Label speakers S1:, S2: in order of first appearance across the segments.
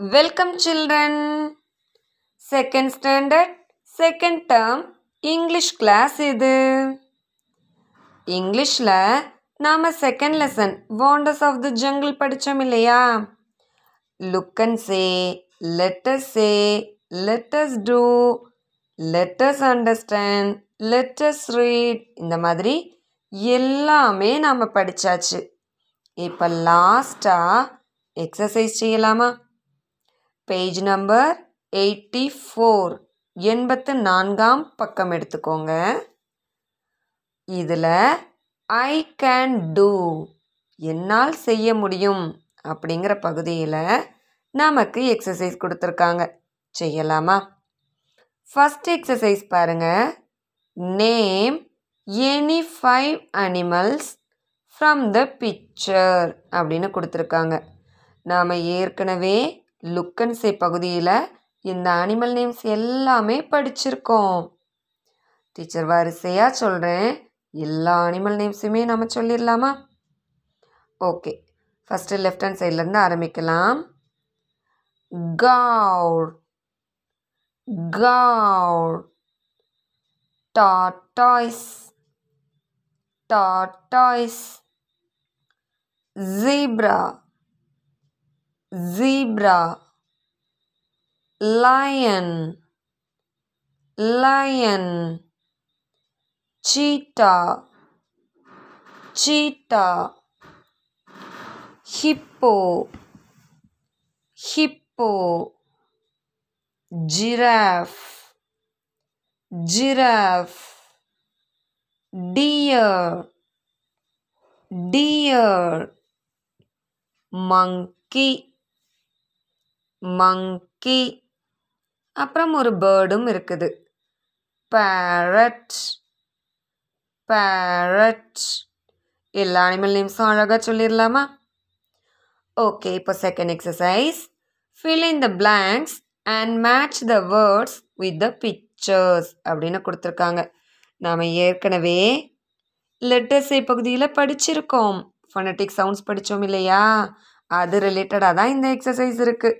S1: Welcome children. Second standard, second term, English class இது. இங்கிலீஷில் நாம் second lesson wonders of the jungle படித்தோம் இல்லையா? Look and say let's say let's do let's understand let's read இந்த மாதிரி எல்லாமே நாம் படித்தாச்சு இப்போ லாஸ்ட்டாக எக்ஸசைஸ் செய்யலாமா? பேஜ் நம்பர் எயிட்டி ஃபோர் எண்பத்து நான்காம் பக்கம் எடுத்துக்கோங்க. இதில் ஐ கேன் டூ என்னால் செய்ய முடியும் அப்படிங்கிற பகுதியில் நமக்கு எக்ஸசைஸ் கொடுத்துருக்காங்க. செய்யலாமா? ஃபஸ்ட் எக்ஸசைஸ் பாருங்கள் name any five animals from the picture அப்படின்னு கொடுத்துருக்காங்க. நாம் ஏற்கனவே லுக்கன்சே பகுதியில் இந்த அனிமல் நேம்ஸ் எல்லாமே படிச்சிருக்கோம். டீச்சர் வரிசையாக சொல்கிறேன் எல்லா அனிமல் நேம்ஸுமே நம்ம சொல்லிடலாமா ஓகே ஃபஸ்ட்டு லெஃப்ட் ஹேண்ட் சைட்லேருந்து ஆரம்பிக்கலாம். Kaur Kaur tortoise. Tortoise. Zebra. Zebra lion lion cheetah cheetah hippo hippo giraffe giraffe deer deer monkey monkey அப்புறம் ஒரு பேர்டும் இருக்குது. பேரட் பேரட் எல்லா அனிமல் நேம்ஸும் அழகாக சொல்லிடலாமா ஓகே இப்போ second exercise fill in the blanks and match the words with the pictures அப்படின்னு கொடுத்துருக்காங்க. நாம் ஏற்கனவே லெட்டர்ஸை பகுதியில் படிச்சிருக்கோம். ஃபனட்டிக் சவுண்ட்ஸ் படித்தோம் இல்லையா? அது ரிலேட்டடாக தான் இந்த எக்ஸசைஸ் இருக்குது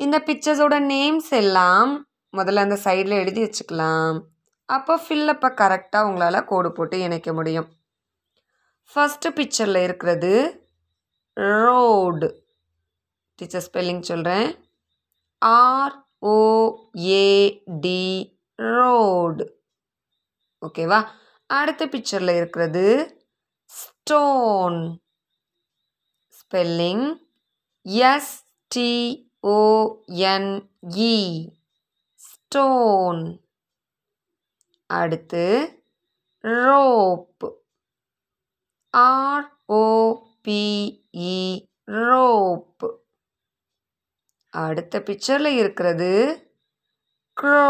S1: இந்த பிக்சர்ஸோட நேம்ஸ் எல்லாம் முதல்ல அந்த சைடில் எழுதி வச்சுக்கலாம். அப்போ ஃபில்லப்பை கரெக்டாக உங்களால் கோடு போட்டு இணைக்க முடியும். ஃபஸ்ட்டு பிக்சரில் இருக்கிறது ரோடு டீச்சர் ஸ்பெல்லிங் சொல்கிறேன் R O A D road ஓகேவா அடுத்த பிக்சரில் இருக்கிறது stone spelling S T O N E stone அடுத்து rope. R O P E rope. அடுத்த பிக்சரில் இருக்கிறது க்ரோ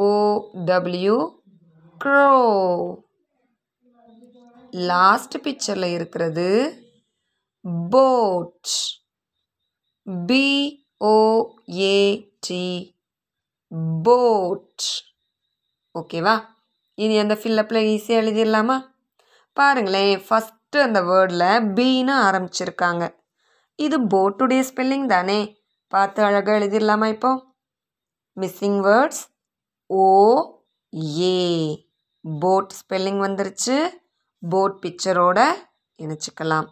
S1: சிஆர்ஓடபிள்யூ க்ரோ லாஸ்ட் பிக்சரில் இருக்கிறது போட் பிஓஏடி போட் ஓகேவா இனி அந்த ஃபில்லப்பில் ஈஸியாக எழுதிடலாமா? பாருங்களேன் ஃபஸ்ட்டு அந்த வேர்டில் பீன்னு ஆரம்பிச்சிருக்காங்க. இது போட்டுடைய ஸ்பெல்லிங் தானே? பார்த்து அழகாக எழுதிடலாமா இப்போ? Missing words O A boat spelling வந்துருச்சு. போட் பிக்சரோட இணைச்சிக்கலாம்.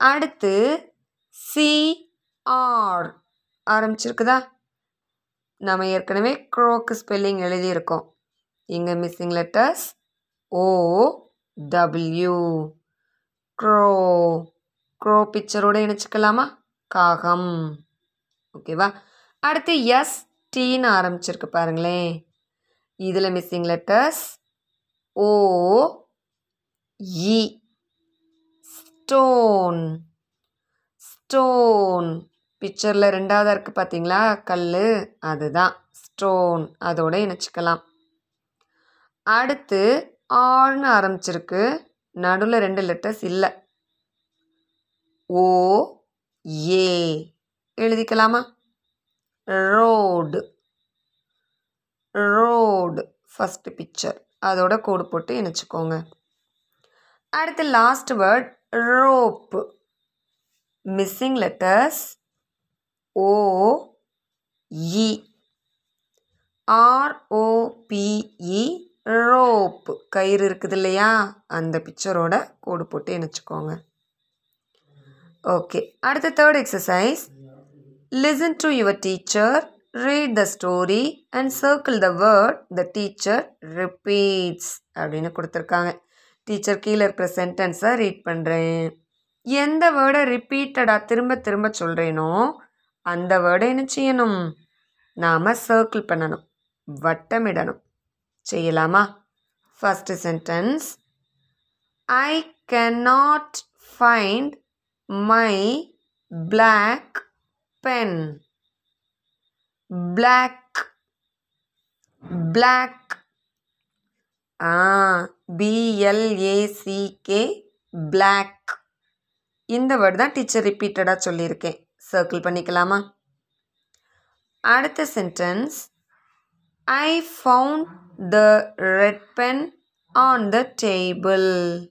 S1: அடுத்து சிஆர் ஆரம்பிச்சிருக்குதா? நம்ம ஏற்கனவே க்ரோக்கு ஸ்பெல்லிங் எழுதியிருக்கோம். இங்கே missing letters O W crow crow பிக்சரோடு இணைச்சிக்கலாமா? காகம். ஓகேவா அடுத்து எஸ் டீன்னு ஆரம்பிச்சிருக்கு பாருங்களேன். இதில் missing letters O E stone stone பிக்சரில் ரெண்டாவதாக இருக்குது பார்த்தீங்களா கல் அதுதான். ஸ்டோன் அதோட இணைச்சிக்கலாம். அடுத்து ஆள்னு ஆரம்பிச்சிருக்கு. நடுவில் ரெண்டு லெட்டர்ஸ் இல்லை. ஓ ஏ எழுதிக்கலாமா? ரோடு ரோடு ஃபஸ்ட்டு பிக்சர் அதோட கோடு போட்டு இணைச்சிக்கோங்க. அடுத்து last word rope missing letters O E. R O P E rope கயிறு இருக்குது இல்லையா? அந்த பிக்சரோட கோடு போட்டு இணைச்சிக்கோங்க. ஓகே. அடுத்த third exercise. Listen to your teacher read the story and circle the word the teacher repeats அப்படின்னு கொடுத்துருக்காங்க. டீச்சர் கீழே இருக்கிற சென்டென்ஸை ரீட் பண்ணுறேன் எந்த வேர்டை ரிப்பீட்டடாக திரும்ப திரும்ப சொல்கிறேனோ அந்த வேர்டை என்ன செய்யணும்? நாம் சர்க்கிள் பண்ணணும் வட்டமிடணும். செய்யலாமா? First sentence I cannot find my black pen black black B L A C K black இந்த வேர்டு தான் டீச்சர் ரிப்பீட்டடாக சொல்லியிருக்கேன். சர்க்கிள் பண்ணிக்கலாமா? அடுத்த sentence I found the red pen on the table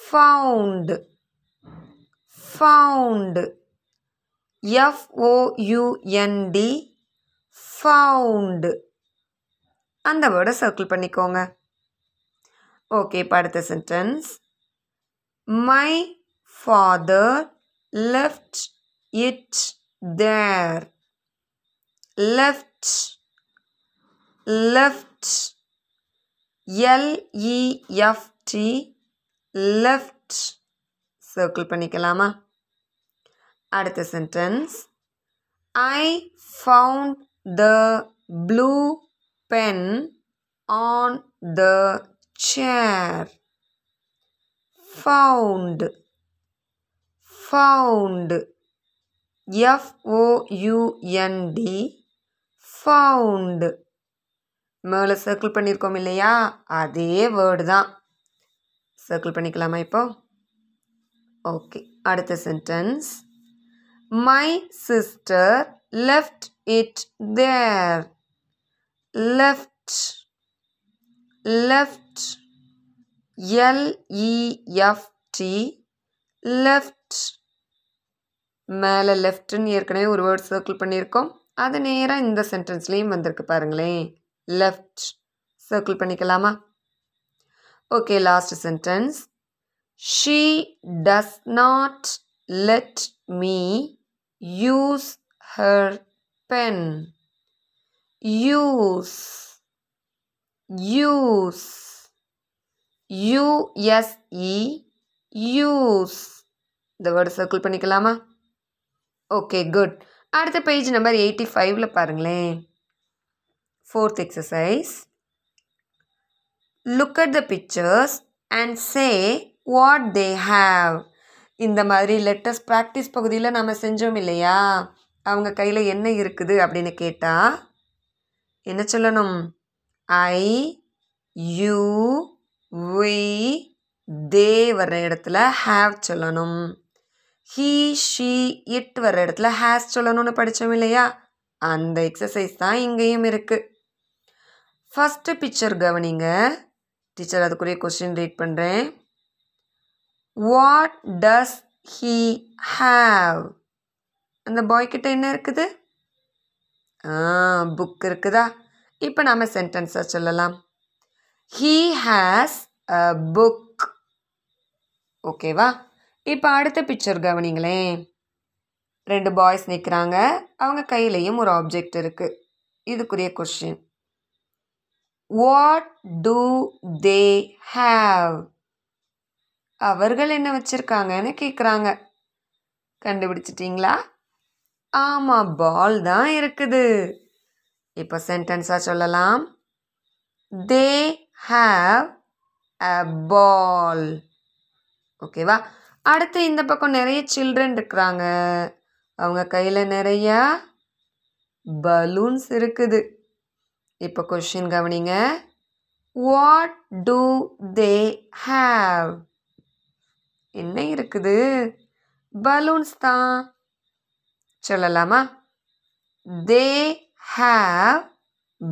S1: found found F O U N D found அந்த வேர்டை circle பண்ணிக்கோங்க. Okay இப்போ அடுத்த sentence my father left it there left left L E F T left circle பண்ணிக்கலாமா? அடுத்த sentence I found the blue pen on the chair u n F O U N D found மேலே circle பண்ணியிருக்கோம் இல்லையா? அதே word தான். Circle பண்ணிக்கலாமா இப்போ? Okay அடுத்த sentence my sister left it there left left L E F T left மேலே லெஃப்ட்னு ஏற்கனவே ஒரு வேர்ட் சர்க்கிள் பண்ணியிருக்கோம். அது நேராக இந்த சென்டென்ஸ்லேயும் வந்திருக்கு பாருங்களேன். லெஃப்ட் சர்க்கிள் பண்ணிக்கலாமா? Okay last sentence she does not let me use her pen use use U S E use இந்த வேர்டு சர்க்கிள் பண்ணிக்கலாமா? ஓகே குட் அடுத்த பேஜ் நம்பர் எயிட்டி ஃபைவ்ல பாருங்களேன். Fourth exercise look at the pictures and say what they have இந்த மாதிரி letters practice பகுதியில் நம்ம செஞ்சோம் இல்லையா? அவங்க கையில் என்ன இருக்குது அப்படின்னு கேட்டால் என்ன சொல்லணும்? ஐ யூ வி தே வர்ற இடத்துல ஹாவ் சொல்லணும். ஹீ ஷீ இட் வர்ற இடத்துல ஹேஸ் சொல்லணும்னு படித்தோம் இல்லையா? அந்த எக்ஸசைஸ் தான் இங்கேயும் இருக்குது ஃபஸ்ட்டு பிக்சர் கவனிங்க. டீச்சர் அதுக்குரிய கொஸ்டின் ரீட் பண்ணுறேன் வாட் டஸ் ஹீ ஹாவ் அந்த பாய்கிட்ட என்ன இருக்குது? ஆ புக் இருக்குதா? இப்போ நாம் சென்டென்ஸாக சொல்லலாம். ஹீ ஹேஸ் அ புக் ஓகேவா இப்போ அடுத்த பிக்சர் கவனிங்களேன். ரெண்டு பாய்ஸ் நிற்கிறாங்க அவங்க கையிலையும் ஒரு ஆப்ஜெக்ட் இருக்குது இதுக்குரிய question what do they have அவர்கள் என்ன வச்சுருக்காங்கன்னு கேட்குறாங்க கண்டுபிடிச்சிட்டிங்களா? ஆமாம் பால் தான் இருக்குது. இப்போ சென்டென்ஸாக சொல்லலாம். தே ஹாவ் அ பால் ஓகேவா அடுத்து இந்த பக்கம் நிறைய சில்ட்ரன் இருக்கிறாங்க. அவங்க கையில் நிறைய பலூன்ஸ் இருக்குது. இப்போ கொஷின் கவனிங்க. வாட் டூ தே ஹாவ் என்ன இருக்குது? பலூன்ஸ் தான். சொல்லலாமா? தே ஹாவ்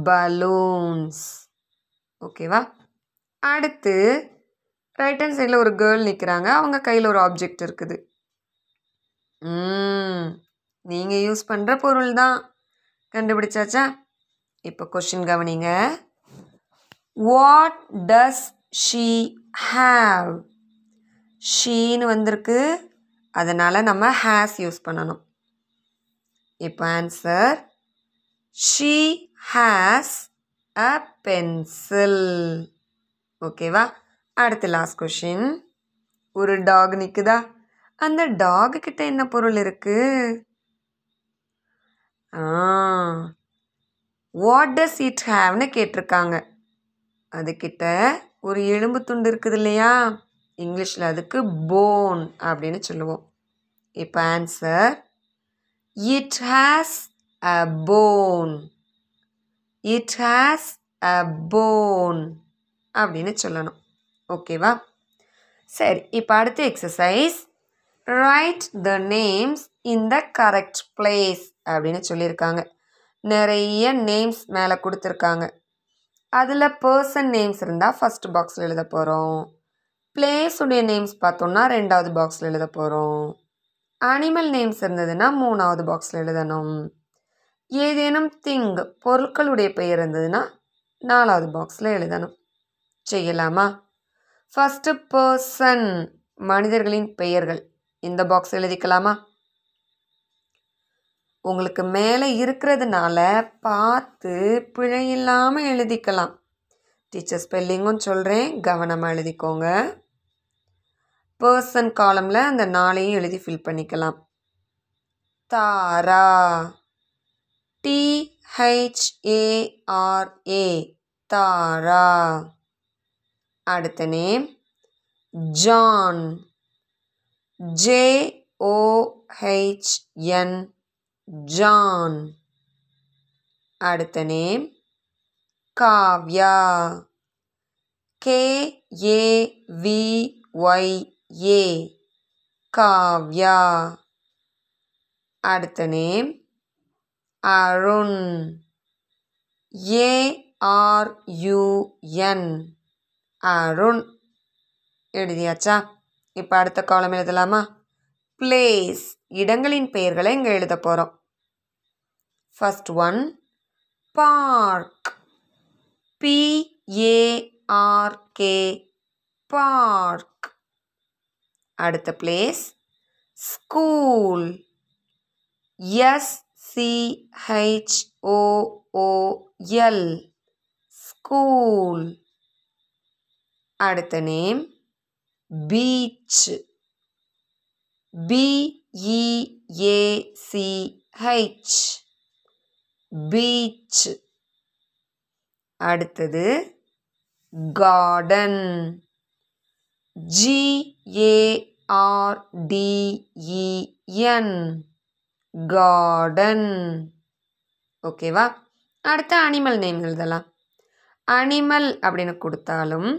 S1: பலூன்ஸ் ஓகேவா அடுத்து ரைட் ஹேண்ட் சைடில் ஒரு கேர்ள் நிற்கிறாங்க அவங்க கையில் ஒரு ஆப்ஜெக்ட் இருக்குது. நீங்கள் யூஸ் பண்ணுற பொருள் தான். கண்டுபிடிச்சாச்சா? இப்போ கொஷின் கவனிங்க. வாட் டஸ் ஷீ ஹாவ் ஷீன்னு வந்திருக்கு. அதனால் நம்ம ஹேஸ் யூஸ் பண்ணணும். இப்போ answer she has a pencil ஓகேவா அடுத்து லாஸ்ட் கொஷின் ஒரு டாக் நிற்குதா அந்த டாக் கிட்ட என்ன பொருள் இருக்கு? ஆ. வாட் டஸ் இட் ஹேவ்னு கேட்டிருக்காங்க. அதுக்கிட்ட ஒரு எலும்பு துண்டு இருக்குது இல்லையா? இங்கிலீஷில் அதுக்கு போன் அப்படின்னு சொல்லுவோம். இப்போ answer it has a phone it has a phone அப்படின்னு சொல்லணும். ஓகேவா சரி இப்போ அடுத்த exercise write the names in the correct place அப்படின்னு சொல்லியிருக்காங்க. நிறைய நேம்ஸ் மேலே கொடுத்துருக்காங்க. அதில் பர்சன் நேம்ஸ் இருந்தால் ஃபஸ்ட் பாக்ஸில் எழுத போகிறோம் பிளேஸுடைய நேம்ஸ் பார்த்தோம்னா ரெண்டாவது பாக்ஸில் எழுத போகிறோம் அனிமல் நேம்ஸ் இருந்ததுன்னா மூணாவது பாக்ஸில் எழுதணும். ஏதேனும் திங் பொருட்களுடைய பெயர் இருந்ததுன்னா நாலாவது பாக்ஸில் எழுதணும். செய்யலாமா? ஃபஸ்ட்டு பர்சன் மனிதர்களின் பெயர்கள். இந்த பாக்ஸ் எழுதிக்கலாமா? உங்களுக்கு மேலே இருக்கிறதுனால பார்த்து பிழை இல்லாமல் எழுதிக்கலாம் டீச்சர் ஸ்பெல்லிங்கும் சொல்கிறேன் கவனமாக எழுதிக்கோங்க. பர்சன் காலமில் அந்த நாளையும் எழுதி ஃபில் பண்ணிக்கலாம். Dhara. D H A R A Dhara அடுத்த name John J O H N John அடுத்த name Kavya K A V Y A Kavya அடுத்த name Arun. A R U N Arun. எழுதியாச்சா? இப்போ அடுத்த காலம் எழுதலாமா? பிளேஸ் இடங்களின் பெயர்களை இங்கே எழுத போகிறோம் first one park P A R K park அடுத்த place school S S C H O O L school அடுத்த name beach B E A C H beach அடுத்தது garden G A R D E N garden ஓகேவா அடுத்த animal name எழுதலாம். Animal அப்படின்னு கொடுத்தாலும்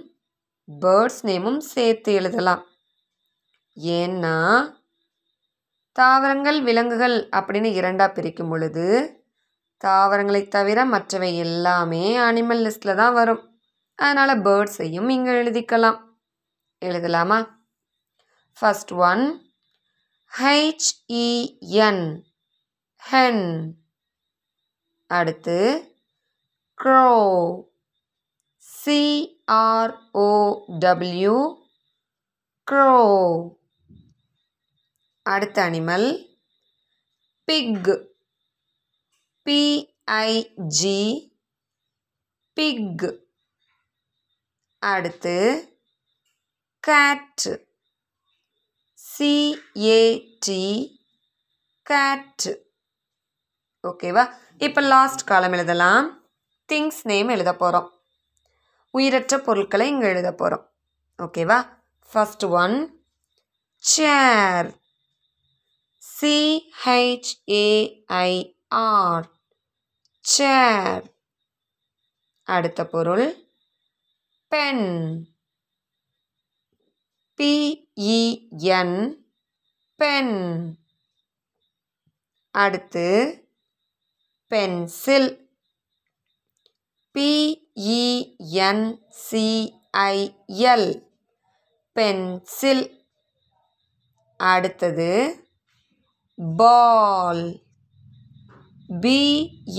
S1: birds நேமும் சேர்த்து எழுதலாம். ஏன்னா தாவரங்கள் விலங்குகள் அப்படின்னு இரண்டாக பிரிக்கும் பொழுது தாவரங்களை தவிர மற்றவை எல்லாமே அனிமல் லிஸ்ட்டில் தான் வரும். அதனால் பேர்ட்ஸையும் இங்கே எழுதிக்கலாம். எழுதலாமா? First one H E N hen அடுத்து crow C R O W crow அடுத்த animal pig P I G pig அடுத்து cat C A T cat ஓகேவா இப்போ லாஸ்ட் காலம் எழுதலாம். திங்ஸ் நேம் எழுத போகிறோம் உயிரற்ற பொருட்களை இங்கே எழுத போகிறோம் ஓகேவா first one chair C H A I R chair அடுத்த பொருள் pen P E N pen அடுத்து pencil P E N C I L pencil அடுத்தது ball B A L L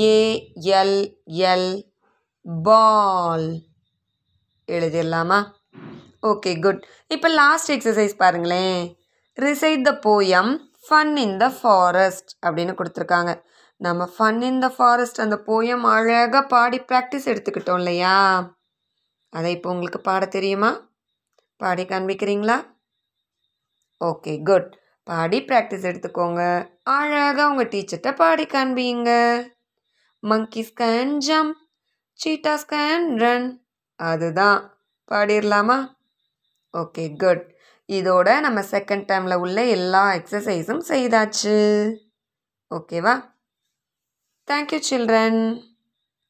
S1: ball எழுதிடலாமா? Okay good இப்போ லாஸ்ட் எக்ஸசைஸ் பாருங்களேன். Recite the poem fun in the forest அப்படின்னு கொடுத்துருக்காங்க. நம்ம fun in the forest அந்த poem அழகாக பாடி ப்ராக்டிஸ் எடுத்துக்கிட்டோம் இல்லையா? அதை இப்போ உங்களுக்கு பாட தெரியுமா? பாடி காண்பிக்கிறீங்களா? ஓகே குட் பாடி ப்ராக்டிஸ் எடுத்துக்கோங்க. அழகாக உங்கள் டீச்சர்கிட்ட பாடி காண்பிங்க monkeys can jump cheetahs can run அதுதான். பாடிடலாமா? ஓகே குட் இதோட நம்ம செகண்ட் டைமில் உள்ள எல்லா எக்ஸசைஸும் செய்தாச்சு. ஓகேவா தேங்க்யூ சில்ட்ரன்